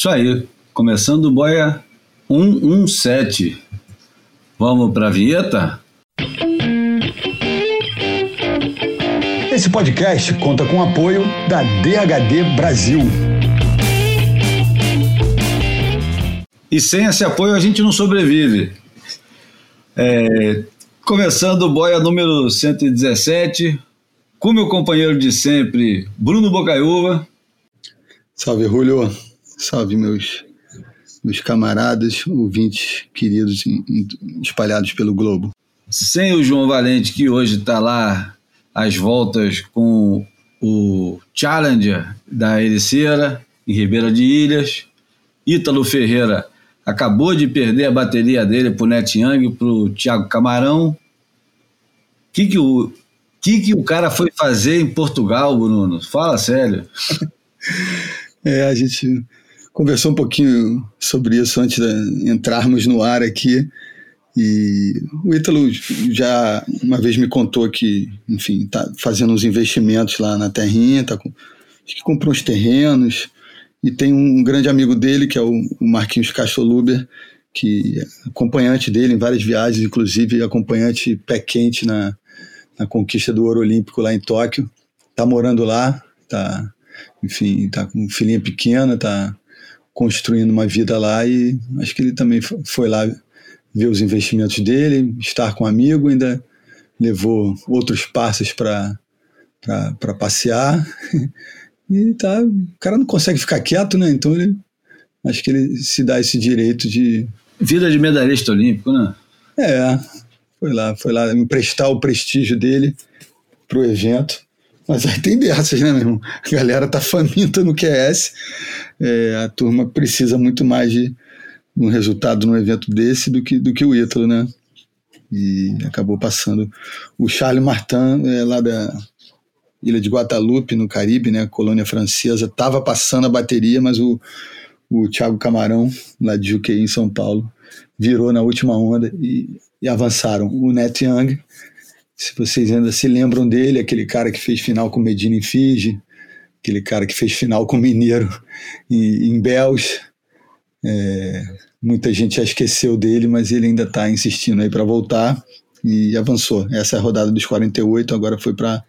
Isso aí, começando o Boia 117. Vamos para a vinheta? Esse podcast conta com o apoio da DHD Brasil. E sem esse apoio a gente não sobrevive. É, começando o Boia número 117, com meu companheiro de sempre, Bruno Bocaiúva. Salve, Julio. Salve, meus, meus camaradas, ouvintes queridos espalhados pelo globo. Sem o João Valente, que hoje está lá às voltas com o Challenger da Ericeira, em Ribeira de Ilhas. Ítalo Ferreira acabou de perder a bateria dele para o Net Young, para o Thiago Camarão. O que, que, o, que, que o cara foi fazer em Portugal, Bruno? Fala sério. é, a gente conversou um pouquinho sobre isso antes de entrarmos no ar aqui. E o Ítalo já uma vez me contou que, enfim, tá fazendo uns investimentos lá na terrinha, tá com, acho que comprou uns terrenos, e tem um grande amigo dele, que é o, Marquinhos Castoluber, que é acompanhante dele em várias viagens, inclusive acompanhante pé quente na, na conquista do ouro olímpico lá em Tóquio. Tá morando lá, tá, enfim, tá com um filhinha pequena, tá construindo uma vida lá e acho que ele também foi lá ver os investimentos dele, estar com um amigo, ainda levou outros passos para passear. E tá, o cara não consegue ficar quieto, né? Então ele acho que ele se dá esse direito de vida de medalhista olímpico, né? É, foi lá, foi lá emprestar o prestígio dele pro evento. Mas aí tem dessas, né, meu irmão? A galera tá faminta no QS. É, a turma precisa muito mais de um resultado num evento desse do que, do que o Ítalo, né? E acabou passando. O Charles Martin, é, lá da Ilha de Guadalupe, no Caribe, né? Colônia francesa, estava passando a bateria, mas o, o Thiago Camarão, lá de Juqueí, em São Paulo, virou na última onda e, e avançaram. O Net Young se vocês ainda se lembram dele, aquele cara que fez final com Medina em Fiji, aquele cara que fez final com Mineiro em, em Bells. É, muita gente já esqueceu dele, mas ele ainda está insistindo aí para voltar e avançou. Essa é a rodada dos 48, agora foi para a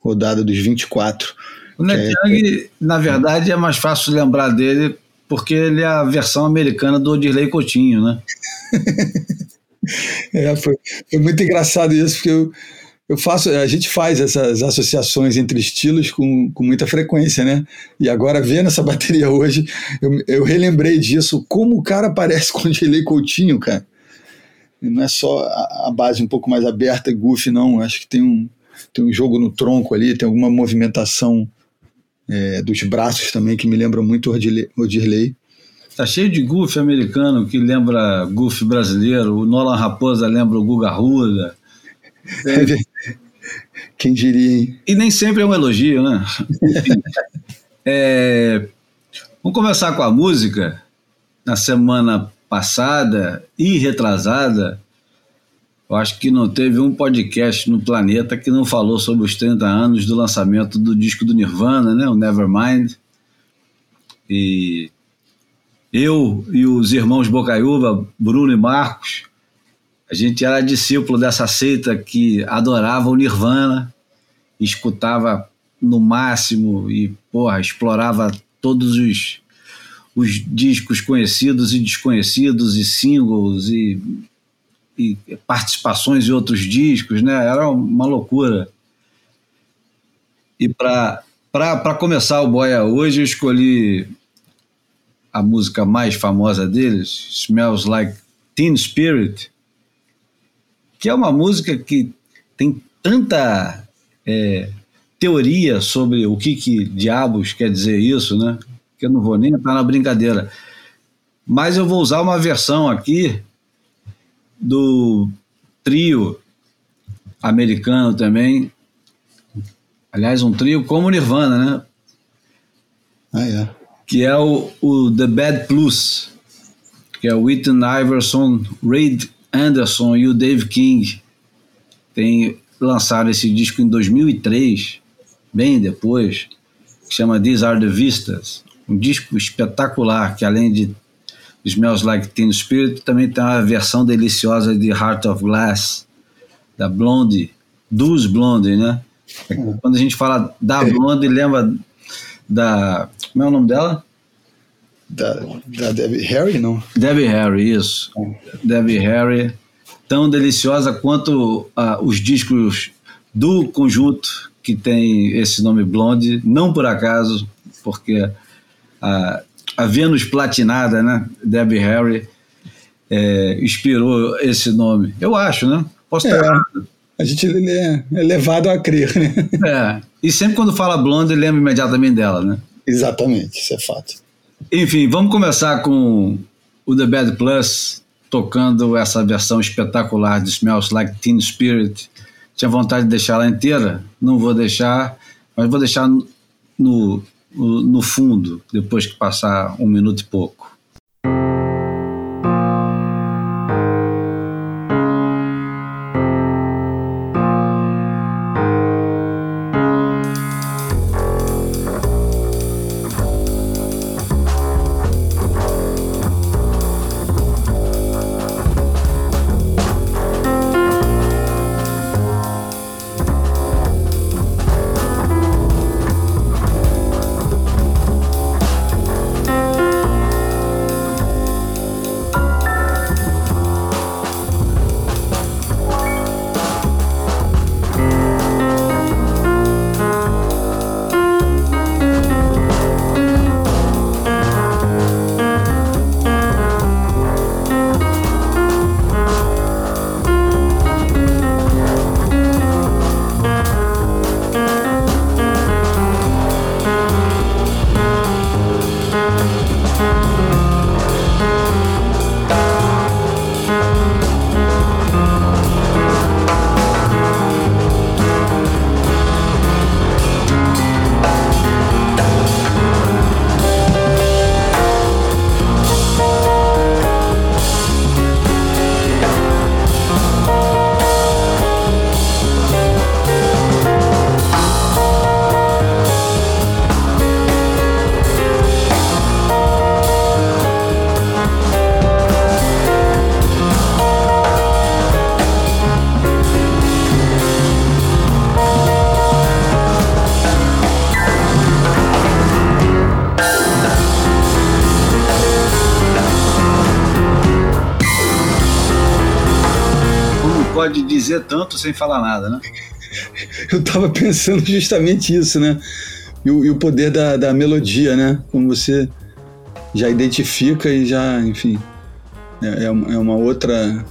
rodada dos 24. O Netanyahu, é, na verdade, é mais fácil lembrar dele porque ele é a versão americana do Odirley Coutinho, né? É, foi, foi, muito engraçado isso, porque eu, eu faço, a gente faz essas associações entre estilos com, com muita frequência, né? E agora, vendo essa bateria hoje, eu, eu relembrei disso, como o cara parece com o Gelei Coutinho, cara. E não é só a, a, base um pouco mais aberta e goofy, não. Acho que tem um, tem um jogo no tronco ali, tem alguma movimentação é, dos braços também que me lembra muito o Odirley. Tá cheio de goof americano que lembra goof brasileiro. O Nolan Raposa lembra o Guga Ruda. É. Quem diria, hein? E nem sempre é um elogio, né? é, vamos começar com a música. Na semana passada e retrasada, eu acho que não teve um podcast no planeta que não falou sobre os 30 anos do lançamento do disco do Nirvana, né? O Nevermind. E eu e os irmãos Bocaiúva, Bruno e Marcos, a gente era discípulo dessa seita que adorava o Nirvana, escutava no máximo e, porra, explorava todos os, os discos conhecidos e desconhecidos e singles e, e participações em outros discos, né? Era uma loucura. E para começar o Boia hoje, eu escolhi a música mais famosa deles, Smells Like Teen Spirit, que é uma música que tem tanta é, teoria sobre o que, que diabos quer dizer isso, né? Que eu não vou nem entrar na brincadeira. Mas eu vou usar uma versão aqui do trio americano também. Aliás, um trio como Nirvana, né? Ah, é que é o, o The Bad Plus, que é o Ethan Iverson, Ray Anderson e o Dave King. Tem lançaram esse disco em 2003, bem depois, que chama These Are the Vistas, um disco espetacular, que além de Smells Like Teen Spirit, também tem uma versão deliciosa de Heart of Glass, da Blonde, dos Blonde, né? Hum. Quando a gente fala da Blonde, lembra da. Como é o nome dela? Da, da Debbie Harry, não? Debbie Harry, isso. Hum. Debbie Harry, tão deliciosa quanto uh, os discos do conjunto que tem esse nome Blonde, não por acaso, porque a, a Vênus Platinada, né, Debbie Harry, é, inspirou esse nome. Eu acho, né? Posso estar é, errado. A gente é, é levado a crer, né? É. E sempre quando fala Blonde, lembra imediatamente dela, né? Exatamente, isso é fato. Enfim, vamos começar com o The Bad Plus, tocando essa versão espetacular de Smells Like Teen Spirit. Tinha vontade de deixar ela inteira, não vou deixar, mas vou deixar no, no, no fundo, depois que passar um minuto e pouco. Pode dizer tanto sem falar nada, né? Eu estava pensando justamente isso, né? E o, e o poder da, da, melodia, né? Como você já identifica e já, enfim, é, é, uma, é outra.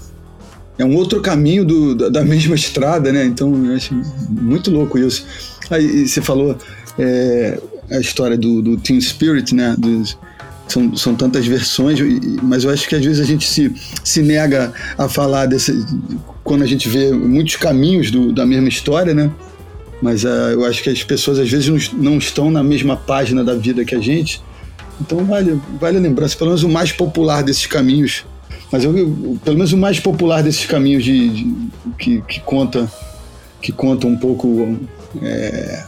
É um outro caminho do, da, da, mesma estrada, né? Então eu acho muito louco isso. Aí você falou é, a história do, do Team Spirit, né? Dos, são, são tantas versões, mas eu acho que às vezes a gente se, se nega a falar desse. quando a gente vê muitos caminhos do, da mesma história, né? Mas uh, eu acho que as pessoas às vezes não, não estão na mesma página da vida que a gente. Então vale, vale a lembrança, pelo menos o mais popular desses caminhos. Mas eu, eu pelo menos o mais popular desses caminhos de, de que, que conta que conta um pouco é,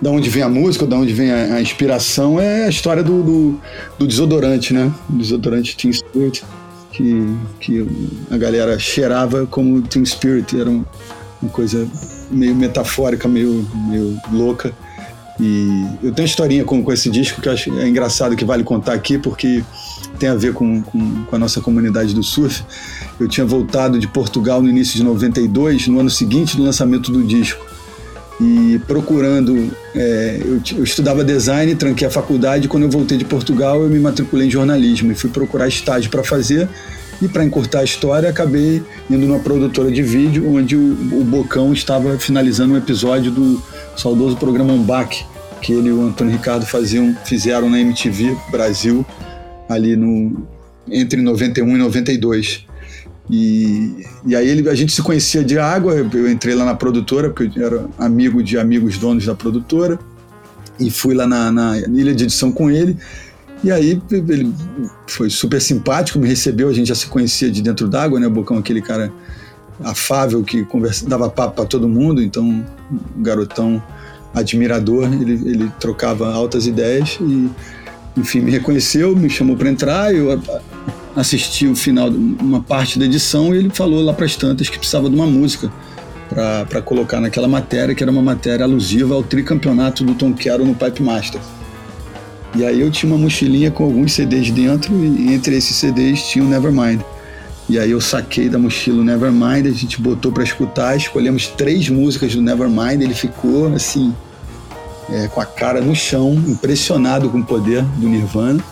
da onde vem a música, da onde vem a, a inspiração, é a história do, do, do desodorante, né? O desodorante Team Spirit, que, que a galera cheirava como Team Spirit, era uma, uma coisa meio metafórica, meio, meio louca. E eu tenho uma historinha com, com esse disco que acho é engraçado que vale contar aqui, porque tem a ver com, com, com, a nossa comunidade do surf. Eu tinha voltado de Portugal no início de 92, no ano seguinte do lançamento do disco e procurando. É, eu, eu, estudava design, tranquei a faculdade. Quando eu voltei de Portugal, eu me matriculei em jornalismo e fui procurar estágio para fazer. E para encurtar a história, acabei indo numa produtora de vídeo, onde o, o Bocão estava finalizando um episódio do saudoso programa Umbac, que ele e o Antônio Ricardo faziam, fizeram na MTV Brasil, ali no entre 91 e 92. E, e aí ele, a gente se conhecia de água, eu entrei lá na produtora, porque eu era amigo de amigos donos da produtora, e fui lá na, na ilha de edição com ele. E aí ele foi super simpático, me recebeu, a gente já se conhecia de dentro d'água, né? O Bocão, aquele cara afável que conversa, dava papo para todo mundo, então um garotão admirador, ele, ele trocava altas ideias e enfim, me reconheceu, me chamou para entrar, eu assisti o final, uma parte da edição, e ele falou lá para as tantas que precisava de uma música para colocar naquela matéria, que era uma matéria alusiva ao tricampeonato do Tom Quero no Pipe Master. E aí eu tinha uma mochilinha com alguns CDs dentro, e entre esses CDs tinha o Nevermind. E aí eu saquei da mochila o Nevermind, a gente botou para escutar, escolhemos três músicas do Nevermind, ele ficou assim, é, com a cara no chão, impressionado com o poder do Nirvana.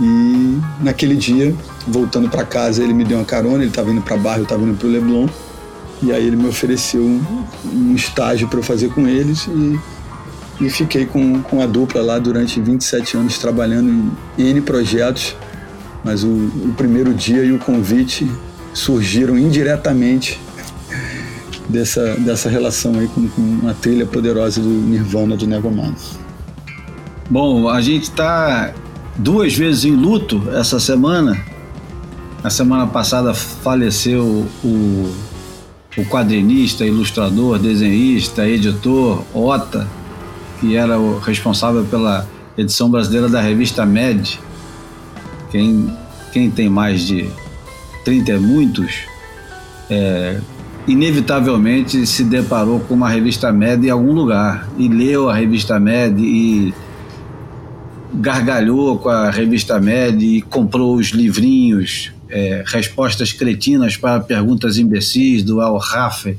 E naquele dia, voltando para casa, ele me deu uma carona, ele estava indo para Barra, eu estava indo para o Leblon. E aí ele me ofereceu um, um estágio para eu fazer com eles e, e fiquei com, com a dupla lá durante 27 anos trabalhando em N projetos. Mas o, o primeiro dia e o convite surgiram indiretamente dessa, dessa relação aí com, com a trilha poderosa do Nirvana do Nevermind. Bom, a gente está duas vezes em luto essa semana. A semana passada faleceu o o quadrinista, ilustrador, desenhista, editor Ota, que era o responsável pela edição brasileira da revista Med. Quem, quem tem mais de 30 e muitos, é, inevitavelmente se deparou com uma revista Med em algum lugar e leu a revista Med e gargalhou com a revista Med e comprou os livrinhos é, respostas cretinas para perguntas imbecis do Al Rafe,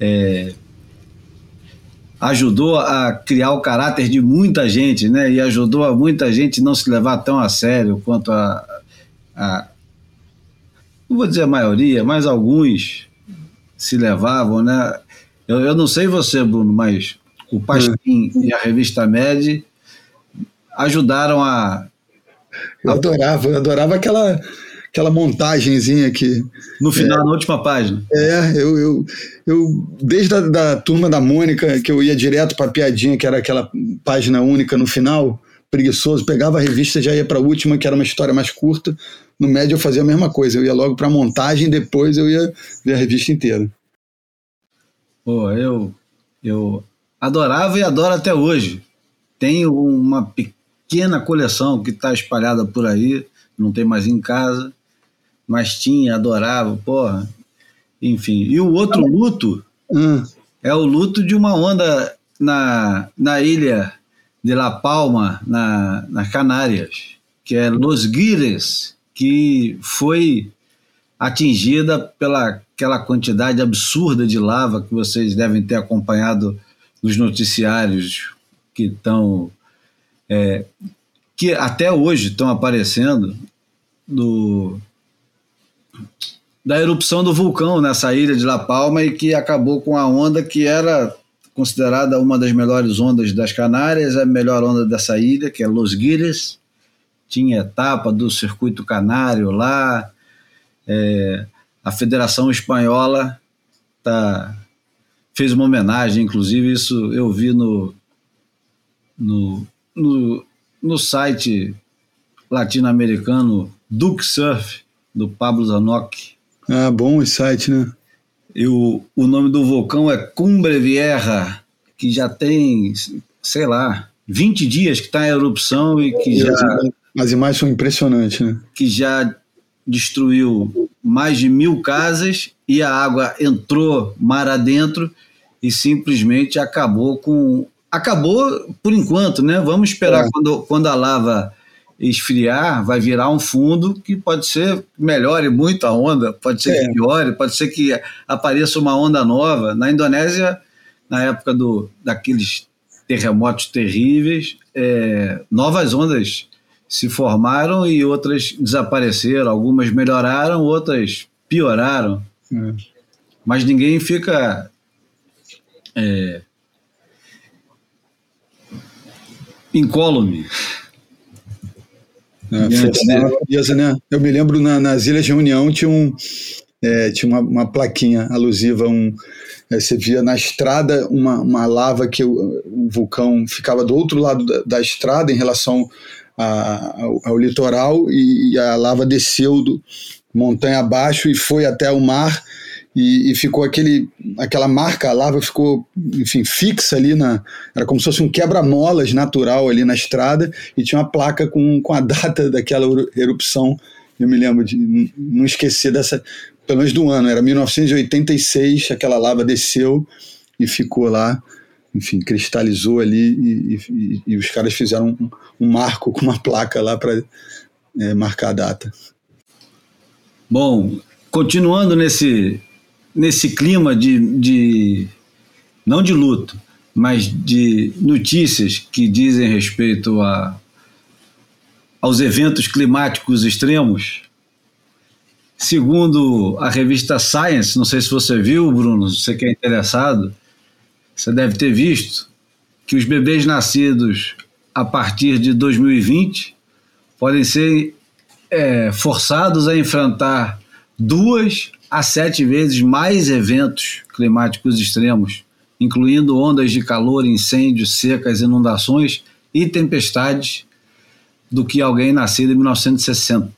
é, ajudou a criar o caráter de muita gente, né? E ajudou a muita gente não se levar tão a sério quanto a, a não vou dizer a maioria, mas alguns se levavam, né? Eu, eu não sei você, Bruno, mas o Pasquim hum. e a revista Med ajudaram a. Eu adorava, eu adorava aquela aquela montagenzinha que. No final, é, na última página. É, eu, eu, eu desde a da turma da Mônica, que eu ia direto para a piadinha, que era aquela página única no final, preguiçoso, pegava a revista já ia para a última, que era uma história mais curta. No médio eu fazia a mesma coisa, eu ia logo para a montagem, depois eu ia ver a revista inteira. Pô, eu, eu adorava e adoro até hoje. Tenho uma pequena coleção que está espalhada por aí, não tem mais em casa mas tinha, adorava, porra. Enfim. E o outro luto hum. é o luto de uma onda na, na ilha de La Palma, na, nas Canárias, que é Los Guires, que foi atingida pela aquela quantidade absurda de lava que vocês devem ter acompanhado nos noticiários que estão é, que até hoje estão aparecendo do da erupção do vulcão nessa ilha de La Palma e que acabou com a onda que era considerada uma das melhores ondas das Canárias, a melhor onda dessa ilha, que é Los Guires. Tinha etapa do circuito canário lá. É, a Federação Espanhola tá, fez uma homenagem, inclusive, isso eu vi no, no, no, no site latino-americano Duke Surf, do Pablo Zanoc. Ah, bom esse site, né? E o, o nome do vulcão é Cumbre Vieja, que já tem, sei lá, 20 dias que está em erupção e que já. As imagens são impressionantes, né? Que já destruiu mais de mil casas e a água entrou mar adentro e simplesmente acabou com. Acabou por enquanto, né? Vamos esperar é. quando, quando a lava esfriar, vai virar um fundo que pode ser melhore muito a onda, pode ser é. que piore, pode ser que apareça uma onda nova. Na Indonésia, na época do, daqueles terremotos terríveis, é, novas ondas se formaram e outras desapareceram. Algumas melhoraram, outras pioraram. É. Mas ninguém fica é, incólume. É, né? Eu me lembro na, nas Ilhas de Reunião tinha, um, é, tinha uma, uma, plaquinha alusiva, um, é, você via na estrada uma, uma lava que o, o vulcão ficava do outro lado da, da estrada em relação a, ao, ao, litoral e, e, a lava desceu do montanha abaixo e foi até o mar e, e, ficou aquele, aquela marca, a lava ficou, enfim, fixa ali na. Era como se fosse um quebra-molas natural ali na estrada e tinha uma placa com, com a data daquela erupção. Eu me lembro de não esquecer dessa, pelo menos do ano, era 1986, aquela lava desceu e ficou lá, enfim, cristalizou ali e, e, e os caras fizeram um, um, marco com uma placa lá para é, marcar a data. Bom, continuando nesse, nesse clima de, de não de luto, mas de notícias que dizem respeito a, aos eventos climáticos extremos, segundo a revista Science, não sei se você viu, Bruno, você que é interessado, você deve ter visto que os bebês nascidos a partir de 2020 podem ser é, forçados a enfrentar duas a sete vezes mais eventos climáticos extremos, incluindo ondas de calor, incêndios, secas, inundações e tempestades, do que alguém nascido em 1960.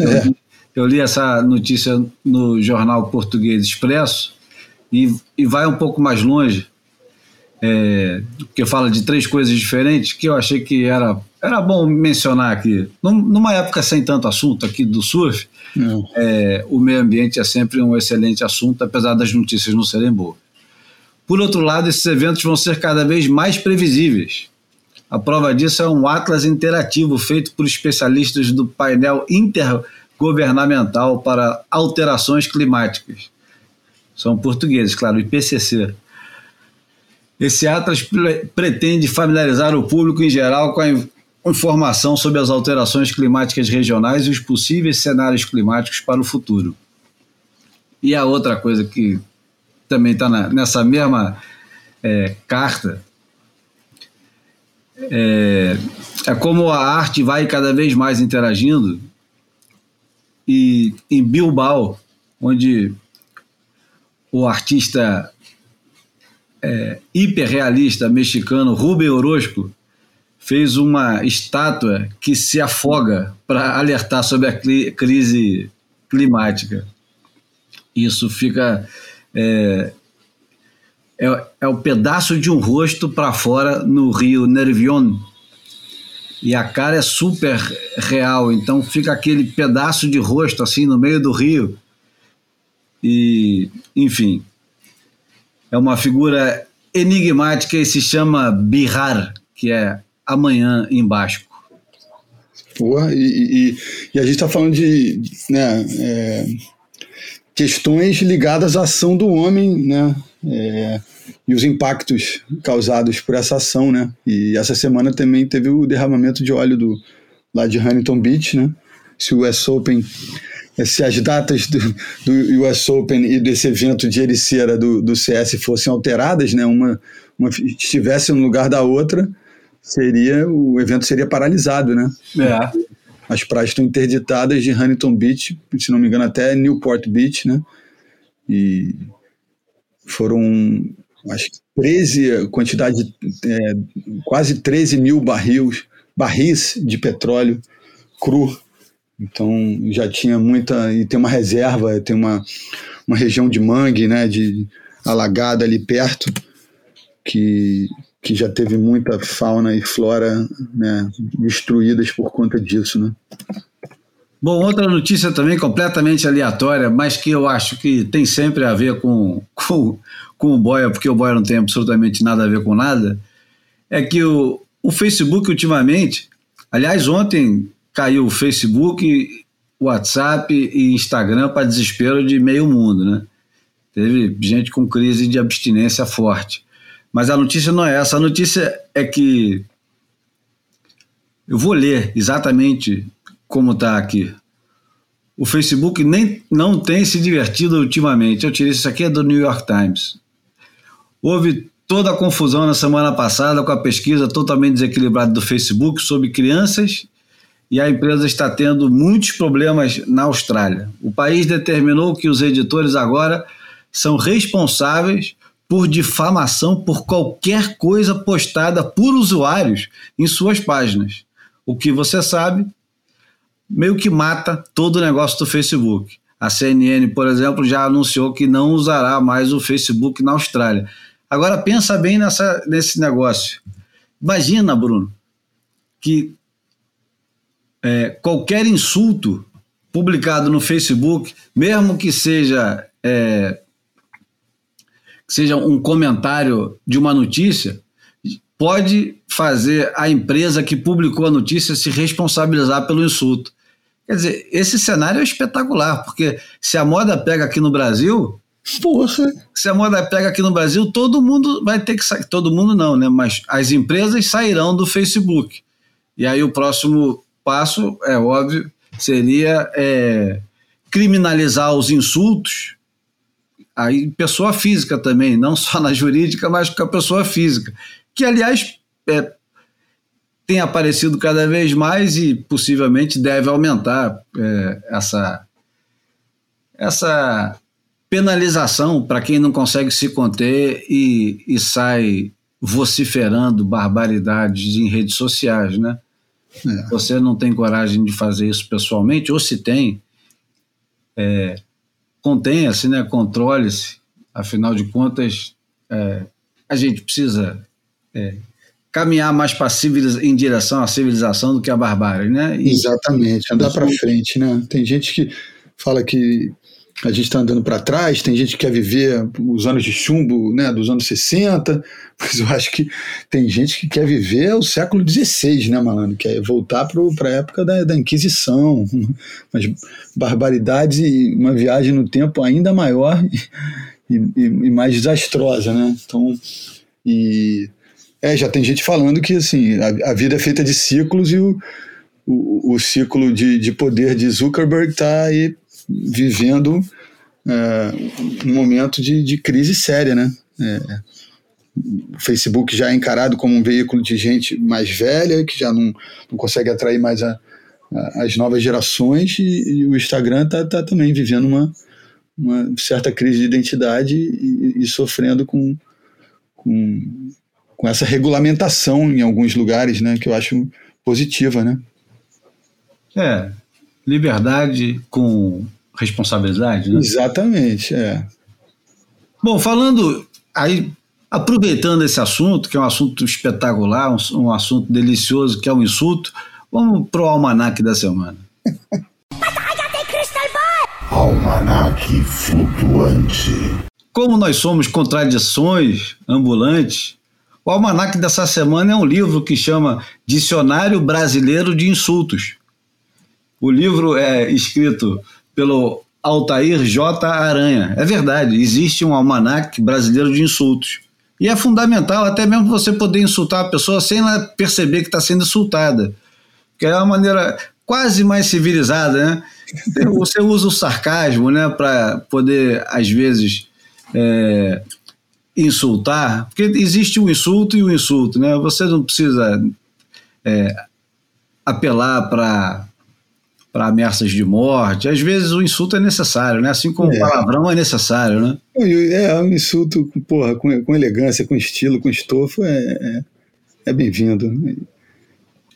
É. Eu, li, eu, li essa notícia no jornal português Expresso e, e vai um pouco mais longe, é, porque fala de três coisas diferentes que eu achei que era era bom mencionar aqui. Numa época sem tanto assunto aqui do surf, é, o meio ambiente é sempre um excelente assunto, apesar das notícias não serem boas. Por outro lado, esses eventos vão ser cada vez mais previsíveis. A prova disso é um atlas interativo feito por especialistas do painel intergovernamental para alterações climáticas. São portugueses, claro, IPCC. Esse atlas pretende familiarizar o público em geral com a informação sobre as alterações climáticas regionais e os possíveis cenários climáticos para o futuro. E a outra coisa que também está nessa mesma é, carta é, é, como a arte vai cada vez mais interagindo. E em Bilbao, onde o artista é, hiperrealista mexicano Rubem Orozco fez uma estátua que se afoga para alertar sobre a crise climática. Isso fica. É, é, é o pedaço de um rosto para fora no rio Nervion. E a cara é super real, então fica aquele pedaço de rosto assim no meio do rio. E, enfim, é uma figura enigmática e se chama Bihar, que é amanhã em Basco. Porra, e, e, e a gente está falando de né, é, questões ligadas à ação do homem, né? É, e os impactos causados por essa ação, né? E essa semana também teve o derramamento de óleo do, lá de Huntington Beach, né? Se o US Open, se as datas do, do US Open e desse evento de Ericeira do, do CS fossem alteradas, né? Uma, uma estivesse no lugar da outra, seria o evento seria paralisado, né? É. As praias estão interditadas de Huntington Beach, se não me engano até Newport Beach, né? E foram acho que 13, quantidade, é, quase 13 mil barris, barris de petróleo cru. Então já tinha muita, e tem uma reserva, tem uma, uma região de mangue, né, de alagada ali perto, que que já teve muita fauna e flora né, destruídas por conta disso, né? Bom, outra notícia também completamente aleatória, mas que eu acho que tem sempre a ver com, com, com o Boia, porque o Boia não tem absolutamente nada a ver com nada, é que o, o Facebook ultimamente, aliás, ontem caiu o Facebook, WhatsApp e Instagram para desespero de meio mundo, né? Teve gente com crise de abstinência forte. Mas a notícia não é essa. A notícia é que eu vou ler exatamente como está aqui. O Facebook nem não tem se divertido ultimamente. Eu tirei isso aqui é do New York Times. Houve toda a confusão na semana passada com a pesquisa totalmente desequilibrada do Facebook sobre crianças e a empresa está tendo muitos problemas na Austrália. O país determinou que os editores agora são responsáveis por difamação por qualquer coisa postada por usuários em suas páginas. O que você sabe meio que mata todo o negócio do Facebook. A CNN, por exemplo, já anunciou que não usará mais o Facebook na Austrália. Agora pensa bem nessa, nesse negócio. Imagina, Bruno, que é, qualquer insulto publicado no Facebook, mesmo que seja é, seja um comentário de uma notícia, pode fazer a empresa que publicou a notícia se responsabilizar pelo insulto. Quer dizer, esse cenário é espetacular, porque se a moda pega aqui no Brasil, Porra. Se a moda pega aqui no Brasil, todo mundo vai ter que sair. Todo mundo não, né? Mas as empresas sairão do Facebook. E aí o próximo passo, é óbvio, seria é, criminalizar os insultos. Aí, pessoa física também, não só na jurídica, mas com a pessoa física. Que, aliás, é, tem aparecido cada vez mais e possivelmente deve aumentar é, essa, essa penalização para quem não consegue se conter e, e sai vociferando barbaridades em redes sociais, né? É. Você não tem coragem de fazer isso pessoalmente, ou se tem, é, contenha-se, né? controle-se. Afinal de contas, é, a gente precisa é, caminhar mais para em direção à civilização do que à barbárie, né? E, Exatamente, andar para frente, né? Tem gente que fala que a gente está andando para trás, tem gente que quer viver os anos de chumbo né, dos anos 60, mas eu acho que tem gente que quer viver o século XVI, né, malandro? Quer voltar para a época da, da Inquisição, umas barbaridades e uma viagem no tempo ainda maior e, e, e mais desastrosa, né? Então, e é, já tem gente falando que assim, a, a vida é feita de ciclos e o, o, o ciclo de, de poder de Zuckerberg está aí vivendo é, um momento de, de, crise séria, né? É, o Facebook já é encarado como um veículo de gente mais velha, que já não, não consegue atrair mais a, a, as novas gerações, e, e o Instagram está tá também vivendo uma, uma certa crise de identidade e, e sofrendo com, com, com, essa regulamentação em alguns lugares, né, que eu acho positiva, né? É, liberdade com responsabilidade, né? Exatamente, é. Bom, falando aí, aproveitando esse assunto, que é um assunto espetacular, um, um assunto delicioso, que é um insulto, vamos pro almanac da semana. almanac flutuante. Como nós somos contradições ambulantes, o almanac dessa semana é um livro que chama Dicionário Brasileiro de Insultos. O livro é escrito pelo Altair J. Aranha. É verdade, existe um almanac brasileiro de insultos. E é fundamental até mesmo você poder insultar a pessoa sem ela perceber que está sendo insultada. Que é uma maneira quase mais civilizada, né? Você usa o sarcasmo, né, para poder, às vezes, é, insultar, porque existe um insulto e o um insulto, né? Você não precisa é, apelar para para ameaças de morte. Às vezes o insulto é necessário, né? Assim como é. o palavrão é necessário, né? É, um insulto porra, com, com elegância, com estilo, com estofo é, é, é bem-vindo.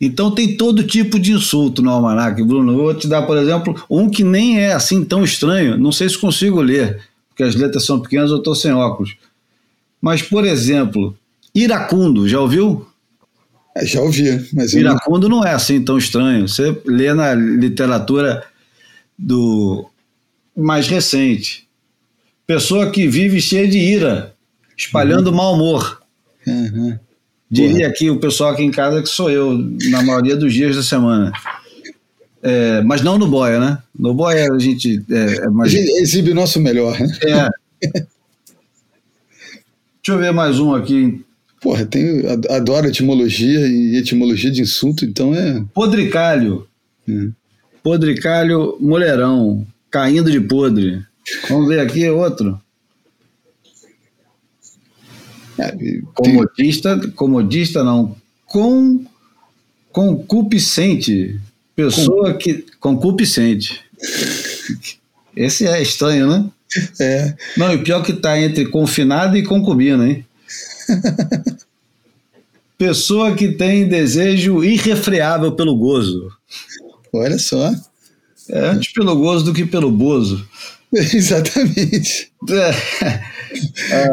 Então tem todo tipo de insulto no almanac, Bruno. Eu vou te dar, por exemplo, um que nem é assim tão estranho. Não sei se consigo ler, porque as letras são pequenas, eu estou sem óculos. Mas, por exemplo, iracundo, já ouviu? É, já ouvi, mas. Iracundo não... não é assim tão estranho. Você lê na literatura do mais recente. Pessoa que vive cheia de ira, espalhando uhum. mau humor. Uhum. Diria aqui o pessoal aqui em casa que sou eu, na maioria dos dias da semana. É, mas não no boia, né? No boia a gente. É, é mais... Exibe o nosso melhor, né? É. Deixa eu ver mais um aqui Porra, tenho, adoro etimologia e etimologia de insulto, então é. Podricalho. É. Podricalho, mulherão, caindo de podre. Vamos ver aqui outro. É, comodista, comodista não. Com, concupiscente. Pessoa Com... que. Concupiscente. Esse é estranho, né? É. Não, e pior que tá entre confinado e concubina, hein? Pessoa que tem desejo irrefreável pelo gozo. Olha só. É antes pelo gozo do que pelo bozo. Exatamente. É. É,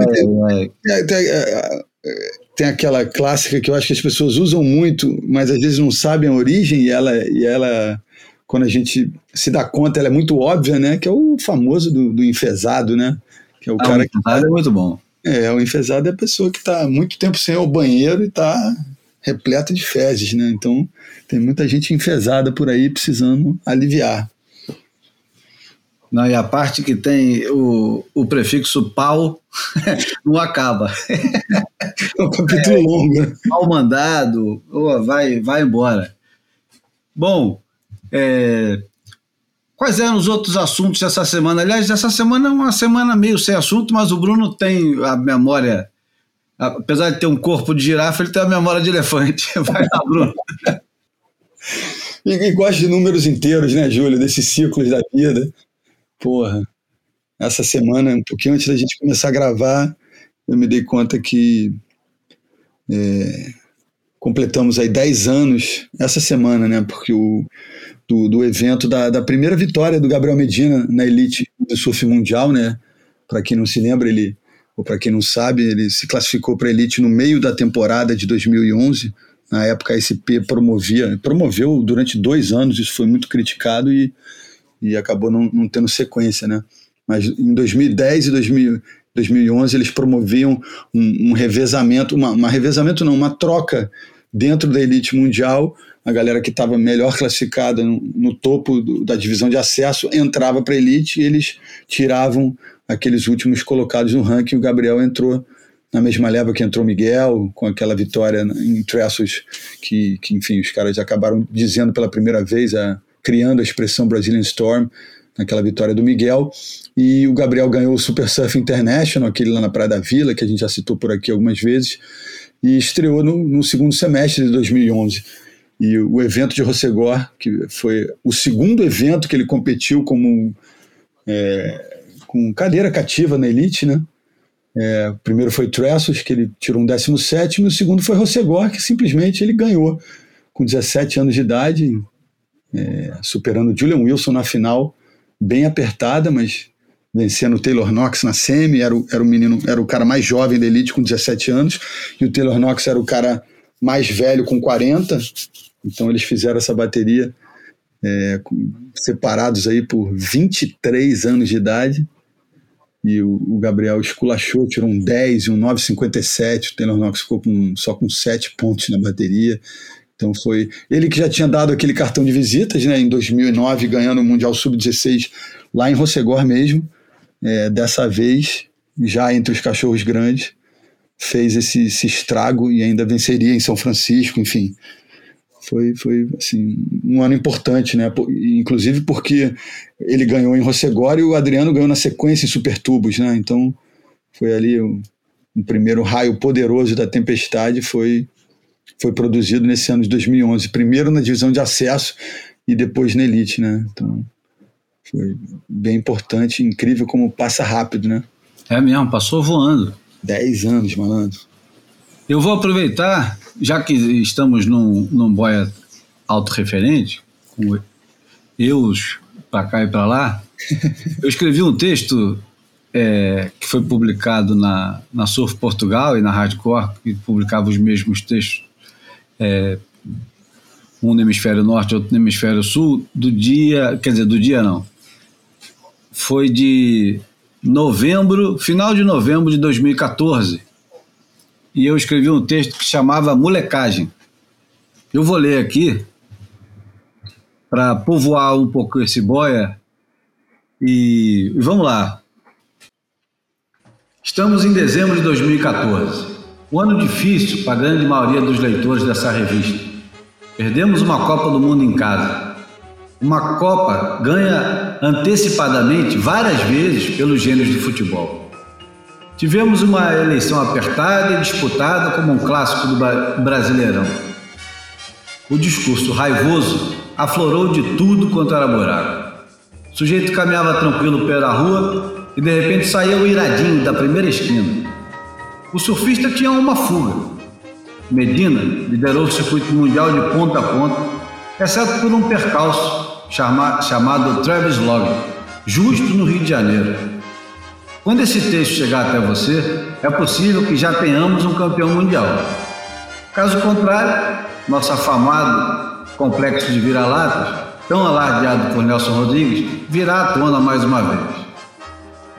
é, é, tem aquela clássica que eu acho que as pessoas usam muito, mas às vezes não sabem a origem e ela, e ela quando a gente se dá conta, ela é muito óbvia, né? Que é o famoso do, do enfesado, né? Que é o ah, cara que tá, é muito bom. É, o enfesado é a pessoa que está muito tempo sem ir ao banheiro e está repleta de fezes, né? Então tem muita gente enfesada por aí precisando aliviar. Não, e a parte que tem o, o prefixo pau não acaba. É um capítulo é, longo. Pau mandado, oh, vai, vai embora. Bom, é, quais eram os outros assuntos dessa semana? Aliás, essa semana é uma semana meio sem assunto, mas o Bruno tem a memória Apesar de ter um corpo de girafa, ele tem a memória de elefante. Vai lá, Bruno. e, e gosta de números inteiros, né, Júlio? Desses ciclos da vida. Porra. Essa semana, um pouquinho antes da gente começar a gravar, eu me dei conta que é, completamos aí 10 anos essa semana, né? Porque o do, do evento da, da primeira vitória do Gabriel Medina na elite do surf mundial, né? Para quem não se lembra, ele ou para quem não sabe, ele se classificou para elite no meio da temporada de 2011. Na época a SP promovia, promoveu durante dois anos, isso foi muito criticado e, e acabou não, não tendo sequência, né? Mas em 2010 e 2000, 2011 eles promoviam um, um revezamento, uma, uma, revezamento não, uma troca dentro da elite mundial. A galera que estava melhor classificada no, no topo do, da divisão de acesso entrava para a elite e eles tiravam aqueles últimos colocados no ranking. O Gabriel entrou na mesma leva que entrou Miguel, com aquela vitória em Tressos, que, que, enfim, os caras acabaram dizendo pela primeira vez, a, criando a expressão Brazilian Storm, naquela vitória do Miguel. E o Gabriel ganhou o Super Surf International, aquele lá na Praia da Vila, que a gente já citou por aqui algumas vezes, e estreou no, no segundo semestre de 2011. E o evento de Rossegor, que foi o segundo evento que ele competiu como é, com cadeira cativa na elite, né? É, o primeiro foi Tressos, que ele tirou um 17, e o segundo foi Rossegor, que simplesmente ele ganhou com 17 anos de idade, é, superando Julian Wilson na final, bem apertada, mas vencendo o Taylor Knox na semi, era o, era o menino, era o cara mais jovem da elite com 17 anos, e o Taylor Knox era o cara mais velho com 40, então eles fizeram essa bateria é, separados aí por 23 anos de idade, e o, o, Gabriel esculachou, tirou um 10 e um 9,57. O Taylor Knox ficou com, só com 7 pontos na bateria. Então foi ele que já tinha dado aquele cartão de visitas, né, em 2009, ganhando o Mundial Sub-16 lá em Rossegor mesmo. É, dessa vez, já entre os cachorros grandes, fez esse, esse estrago e ainda venceria em São Francisco, enfim foi, foi assim, um ano importante, né? Inclusive porque ele ganhou em Rossegor e o Adriano ganhou na sequência em Supertubos, né? Então foi ali o, um primeiro raio poderoso da tempestade foi foi produzido nesse ano de 2011, primeiro na divisão de acesso e depois na elite, né? Então bem importante, incrível como passa rápido, né? É mesmo, passou voando. Dez anos, malandro. Eu vou aproveitar, já que estamos num, num boia autorreferente, com eus para cá e para lá, eu escrevi um texto é, que foi publicado na, na Surf Portugal e na Hardcore, que publicava os mesmos textos, é, um no hemisfério norte, outro no hemisfério sul, do dia, quer dizer, do dia não, foi de novembro, final de novembro de 2014 e eu escrevi um texto que chamava Molecagem. Eu vou ler aqui para povoar um pouco esse boia e, vamos lá. Estamos em dezembro de 2014, um ano difícil para a grande maioria dos leitores dessa revista. Perdemos uma Copa do Mundo em casa. Uma Copa ganha antecipadamente várias vezes pelos gênios do futebol. Tivemos uma eleição apertada e disputada como um clássico do Brasileirão. O discurso raivoso aflorou de tudo quanto era buraco. O sujeito caminhava tranquilo pela rua e de repente saía o iradinho da primeira esquina. O surfista tinha uma fuga. Medina liderou o circuito mundial de ponta a ponta, exceto por um percalço chama, chamado Travis Log, justo no Rio de Janeiro. Quando esse texto chegar até você, é possível que já tenhamos um campeão mundial. Caso contrário, nosso afamado complexo de vira-latas, tão alardeado por Nelson Rodrigues, virá à tona mais uma vez.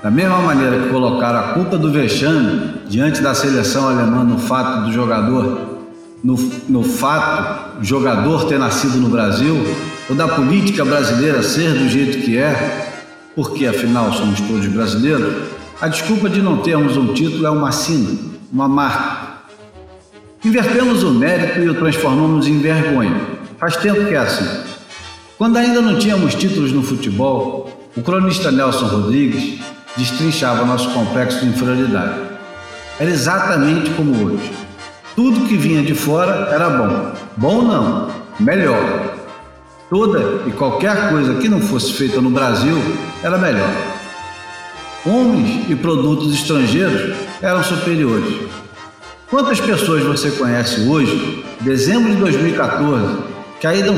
Da mesma maneira que colocaram a culpa do vexame diante da seleção alemã no fato do jogador no, no fato jogador ter nascido no Brasil, ou da política brasileira ser do jeito que é, porque afinal somos todos brasileiros, a desculpa de não termos um título é uma sina, uma marca. Invertemos o mérito e o transformamos em vergonha. Faz tempo que é assim. Quando ainda não tínhamos títulos no futebol, o cronista Nelson Rodrigues destrinchava nosso complexo de inferioridade. Era exatamente como hoje. Tudo que vinha de fora era bom. Bom não, melhor. Toda e qualquer coisa que não fosse feita no Brasil era melhor. Homens e produtos estrangeiros eram superiores. Quantas pessoas você conhece hoje, dezembro de 2014, que ainda,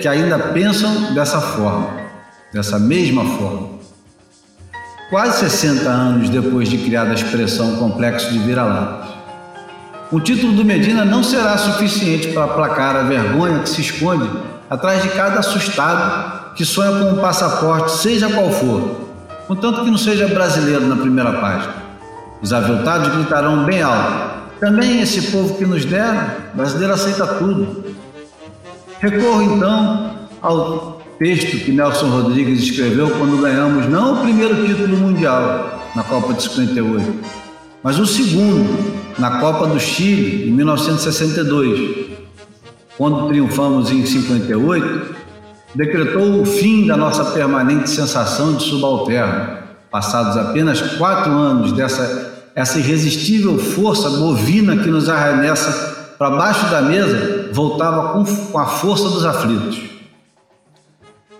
que ainda pensam dessa forma, dessa mesma forma? Quase 60 anos depois de criada a expressão complexo de vira-latas. O título do Medina não será suficiente para aplacar a vergonha que se esconde atrás de cada assustado que sonha com um passaporte, seja qual for, contanto que não seja brasileiro na primeira página. Os aviltados gritarão bem alto: também esse povo que nos deram, brasileiro aceita tudo. Recorro então ao texto que Nelson Rodrigues escreveu quando ganhamos não o primeiro título mundial na Copa de 58, mas o segundo na Copa do Chile, em 1962, quando triunfamos em 58, decretou o fim da nossa permanente sensação de subalterno. Passados apenas quatro anos dessa essa irresistível força bovina que nos arremessa para baixo da mesa, voltava com, com a força dos aflitos.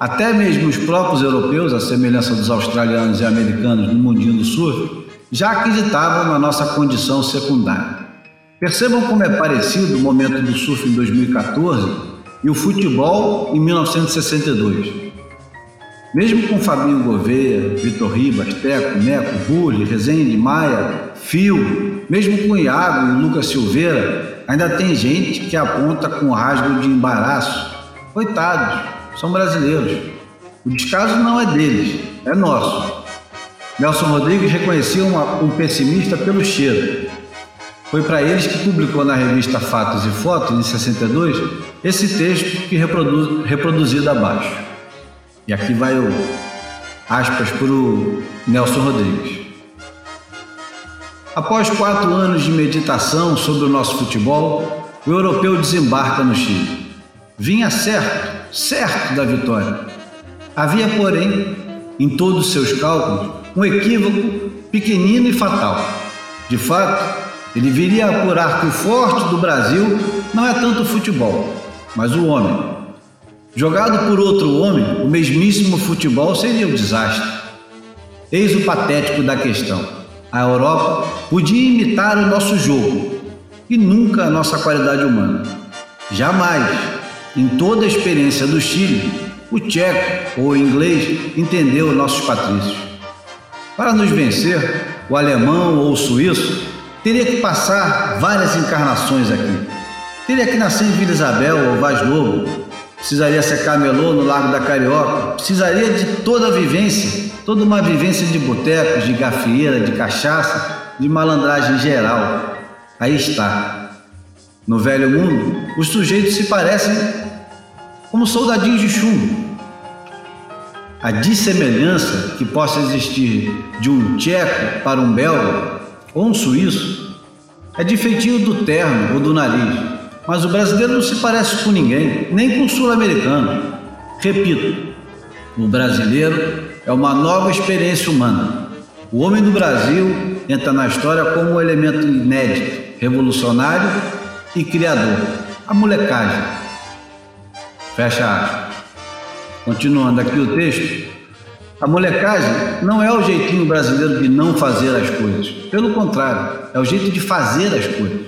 Até mesmo os próprios europeus, à semelhança dos australianos e americanos no mundinho do surf, já acreditavam na nossa condição secundária. Percebam como é parecido o momento do surf em 2014 e o futebol em 1962. Mesmo com Fabinho Gouveia, Vitor Ribas, Teco, Neco, Bulli, Rezende, Maia, Fio, mesmo com Iago e Lucas Silveira, ainda tem gente que aponta com rasgo de embaraço. Coitados, são brasileiros. O descaso não é deles, é nosso. Nelson Rodrigues reconhecia uma, um pessimista pelo cheiro. Foi para eles que publicou na revista Fatos e Fotos, em 62, esse texto que reproduz, reproduzido abaixo. E aqui vai o aspas para o Nelson Rodrigues. Após quatro anos de meditação sobre o nosso futebol, o europeu desembarca no Chile. Vinha certo, certo da vitória. Havia, porém, em todos os seus cálculos, um equívoco pequenino e fatal. De fato, ele viria a apurar que o forte do Brasil não é tanto o futebol, mas o homem. Jogado por outro homem, o mesmíssimo futebol seria um desastre. Eis o patético da questão. A Europa podia imitar o nosso jogo e nunca a nossa qualidade humana. Jamais, em toda a experiência do Chile, o tcheco ou o inglês entendeu nossos patrícios. Para nos vencer, o alemão ou o suíço teria que passar várias encarnações aqui. Teria que nascer em Vila Isabel ou Vaz Lobo, precisaria ser camelô no Largo da Carioca, precisaria de toda a vivência, toda uma vivência de botecos, de gafieira, de cachaça, de malandragem geral. Aí está. No velho mundo, os sujeitos se parecem como soldadinhos de chumbo, a dissemelhança que possa existir de um tcheco para um belga ou um suíço é de feitio do terno ou do nariz, mas o brasileiro não se parece com ninguém, nem com o sul-americano. Repito, o brasileiro é uma nova experiência humana. O homem do Brasil entra na história como um elemento inédito, revolucionário e criador. A molecagem. Fecha aspas. Continuando aqui o texto, a molecagem não é o jeitinho brasileiro de não fazer as coisas. Pelo contrário, é o jeito de fazer as coisas.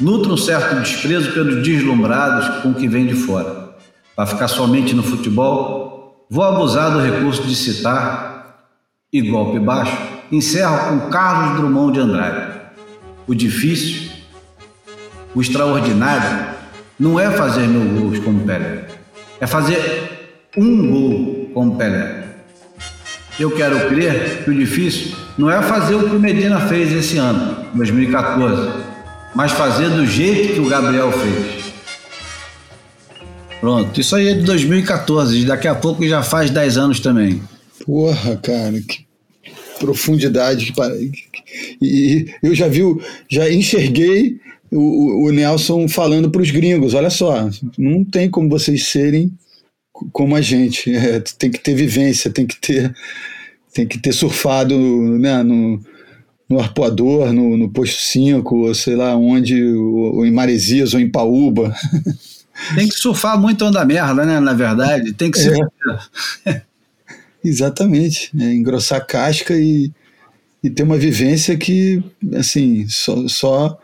Nutre um certo desprezo pelos deslumbrados com o que vem de fora. para ficar somente no futebol, vou abusar do recurso de citar, e golpe baixo, encerro com Carlos Drummond de Andrade. O difícil, o extraordinário, não é fazer mil gols como Pelé, é fazer um gol como Pelé. Eu quero crer que o difícil não é fazer o que o Medina fez esse ano, 2014, mas fazer do jeito que o Gabriel fez. Pronto, isso aí é de 2014, daqui a pouco já faz 10 anos também. Porra, cara, que profundidade. E eu já vi, já enxerguei o, o Nelson falando para os gringos: olha só, não tem como vocês serem como a gente. É, tem que ter vivência, tem que ter, tem que ter surfado né, no, no arpoador, no, no posto 5, ou sei lá onde, ou, ou em Maresias ou em Paúba. Tem que surfar muito onda merda, né? Na verdade, tem que ser. É. Exatamente, é, engrossar a casca e, e ter uma vivência que, assim, só, só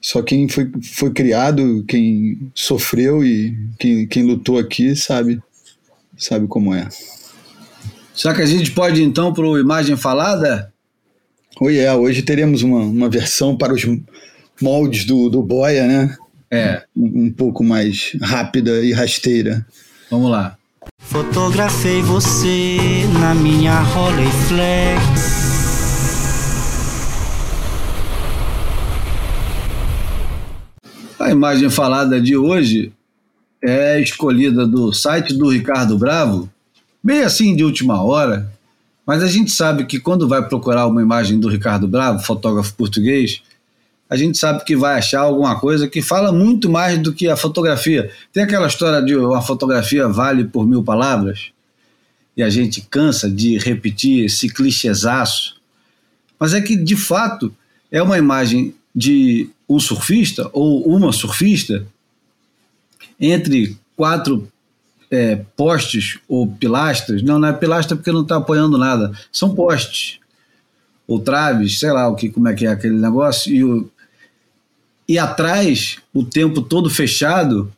só quem foi, foi criado, quem sofreu e quem, quem lutou aqui sabe, sabe como é. Será que a gente pode então para o Imagem Falada? Oi, é, hoje teremos uma, uma versão para os moldes do, do Boia, né? É. Um, um pouco mais rápida e rasteira. Vamos lá. Fotografei você na minha Rolleiflex. A imagem falada de hoje é escolhida do site do Ricardo Bravo, meio assim de última hora, mas a gente sabe que quando vai procurar uma imagem do Ricardo Bravo, fotógrafo português, a gente sabe que vai achar alguma coisa que fala muito mais do que a fotografia. Tem aquela história de uma fotografia vale por mil palavras, e a gente cansa de repetir esse clichêzaço, mas é que de fato é uma imagem de um surfista ou uma surfista entre quatro é, postes ou pilastras. Não, não é pilastra porque não está apoiando nada. São postes ou traves, sei lá o que, como é que é aquele negócio. E, o, e atrás, o tempo todo fechado,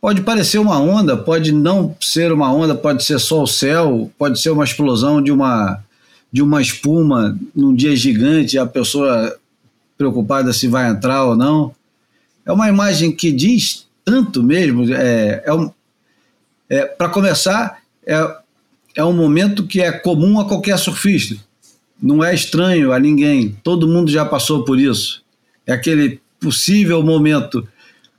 pode parecer uma onda, pode não ser uma onda, pode ser só o céu, pode ser uma explosão de uma de uma espuma num dia gigante, a pessoa preocupada se vai entrar ou não. É uma imagem que diz tanto mesmo. É, é, é Para começar, é, é um momento que é comum a qualquer surfista. Não é estranho a ninguém. Todo mundo já passou por isso. É aquele possível momento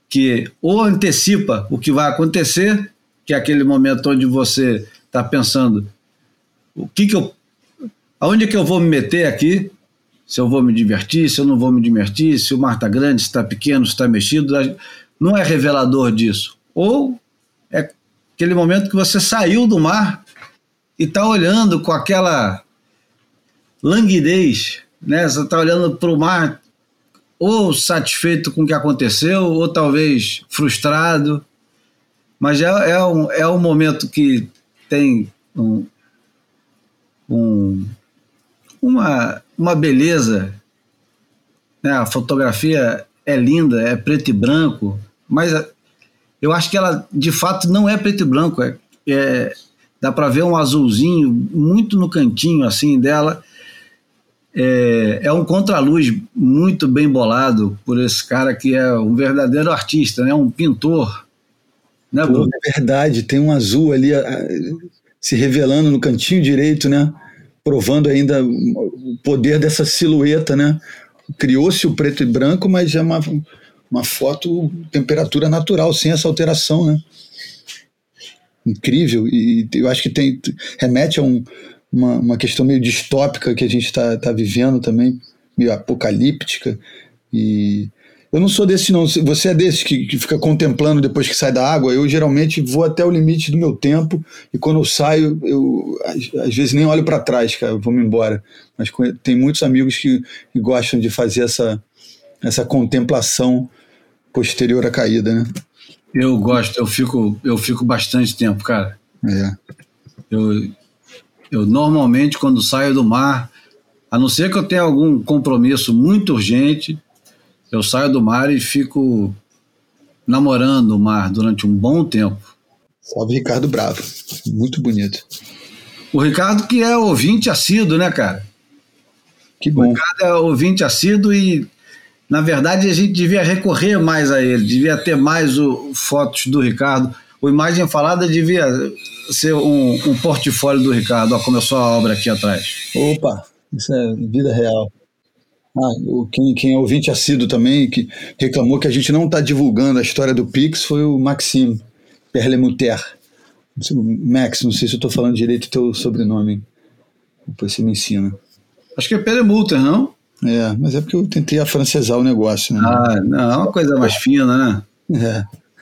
que ou antecipa o que vai acontecer, que é aquele momento onde você está pensando o que, que eu, aonde é que eu vou me meter aqui, se eu vou me divertir, se eu não vou me divertir, se o mar está grande, se está pequeno, se está mexido. Não é revelador disso. Ou aquele momento que você saiu do mar e está olhando com aquela languidez, né? Você está olhando para o mar ou satisfeito com o que aconteceu, ou talvez frustrado. Mas é, é, um, é um momento que tem um, um uma uma beleza. Né? A fotografia é linda, é preto e branco, mas eu acho que ela de fato não é preto e branco. É, é dá para ver um azulzinho muito no cantinho assim dela. É, é um contraluz muito bem bolado por esse cara que é um verdadeiro artista, né? um pintor. Né, Pô, é verdade, tem um azul ali se revelando no cantinho direito, né? provando ainda o poder dessa silhueta, né? Criou-se o preto e branco, mas é uma, uma foto temperatura natural, sem essa alteração, né? Incrível, e eu acho que tem remete a um, uma, uma questão meio distópica que a gente está tá vivendo também, meio apocalíptica, e eu não sou desse, não. Você é desse que, que, fica contemplando depois que sai da água. Eu geralmente vou até o limite do meu tempo e quando eu saio, eu às, às vezes nem olho para trás, cara, vou me embora. Mas tem muitos amigos que, que, gostam de fazer essa, essa contemplação posterior à caída, né? Eu gosto, eu fico, eu fico bastante tempo, cara. É. Eu, eu normalmente, quando saio do mar, a não ser que eu tenha algum compromisso muito urgente, eu saio do mar e fico namorando o mar durante um bom tempo. Salve Ricardo Bravo. Muito bonito. O Ricardo que é ouvinte assíduo, né, cara? Que O bom. Ricardo é ouvinte assíduo e, na verdade, a gente devia recorrer mais a ele, devia ter mais o, fotos do Ricardo. O Imagem Falada devia ser um, um portfólio do Ricardo. Ó, começou a obra aqui atrás. Opa, isso é vida real. Ah, o, quem, quem é ouvinte assíduo também, que reclamou que a gente não está divulgando a história do Pix, foi o Maxime Perlemuter. Max, não sei se eu estou falando direito o teu sobrenome. Depois você me ensina. Acho que é Peremulter, não? É, mas é porque eu tentei afrancesar o negócio, né? Ah, não, é uma coisa mais fina, né?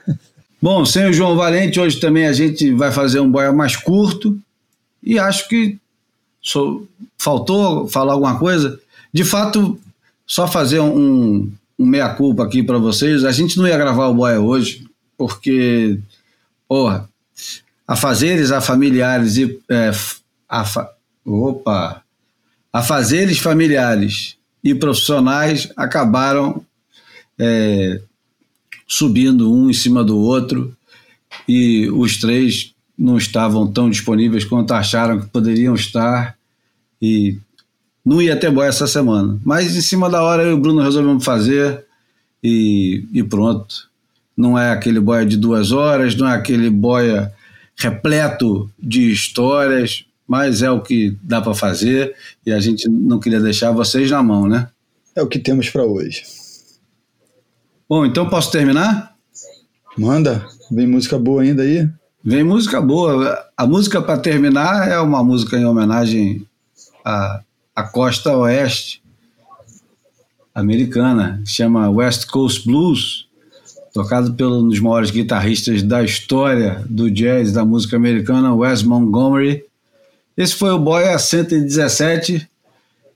É. Bom, sem o João Valente, hoje também a gente vai fazer um boia mais curto. E acho que sou- faltou falar alguma coisa. De fato, só fazer um, um meia-culpa aqui para vocês. A gente não ia gravar o boia hoje, porque, porra, a fazeres, a familiares e. é, a fa- opa! A fazeres familiares e profissionais acabaram é, subindo um em cima do outro e os três não estavam tão disponíveis quanto acharam que poderiam estar e não ia ter boia essa semana. Mas em cima da hora eu e o Bruno resolvemos fazer e, e pronto. Não é aquele boia de duas horas, não é aquele boia repleto de histórias, mas é o que dá para fazer e a gente não queria deixar vocês na mão, né? É o que temos para hoje. Bom, então posso terminar? Manda, vem música boa ainda aí? Vem música boa. A música para terminar é uma música em homenagem à, à costa oeste americana, chama West Coast Blues, tocado pelo um dos maiores guitarristas da história do jazz da música americana, Wes Montgomery. Esse foi o Boia 117.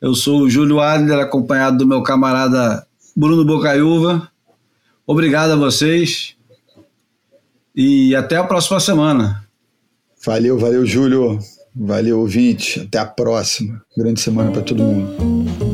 Eu sou o Júlio Adler, acompanhado do meu camarada Bruno Bocaiúva. Obrigado a vocês e até a próxima semana. Valeu, valeu, Júlio. Valeu, ouvinte. Até a próxima. Grande semana para todo mundo.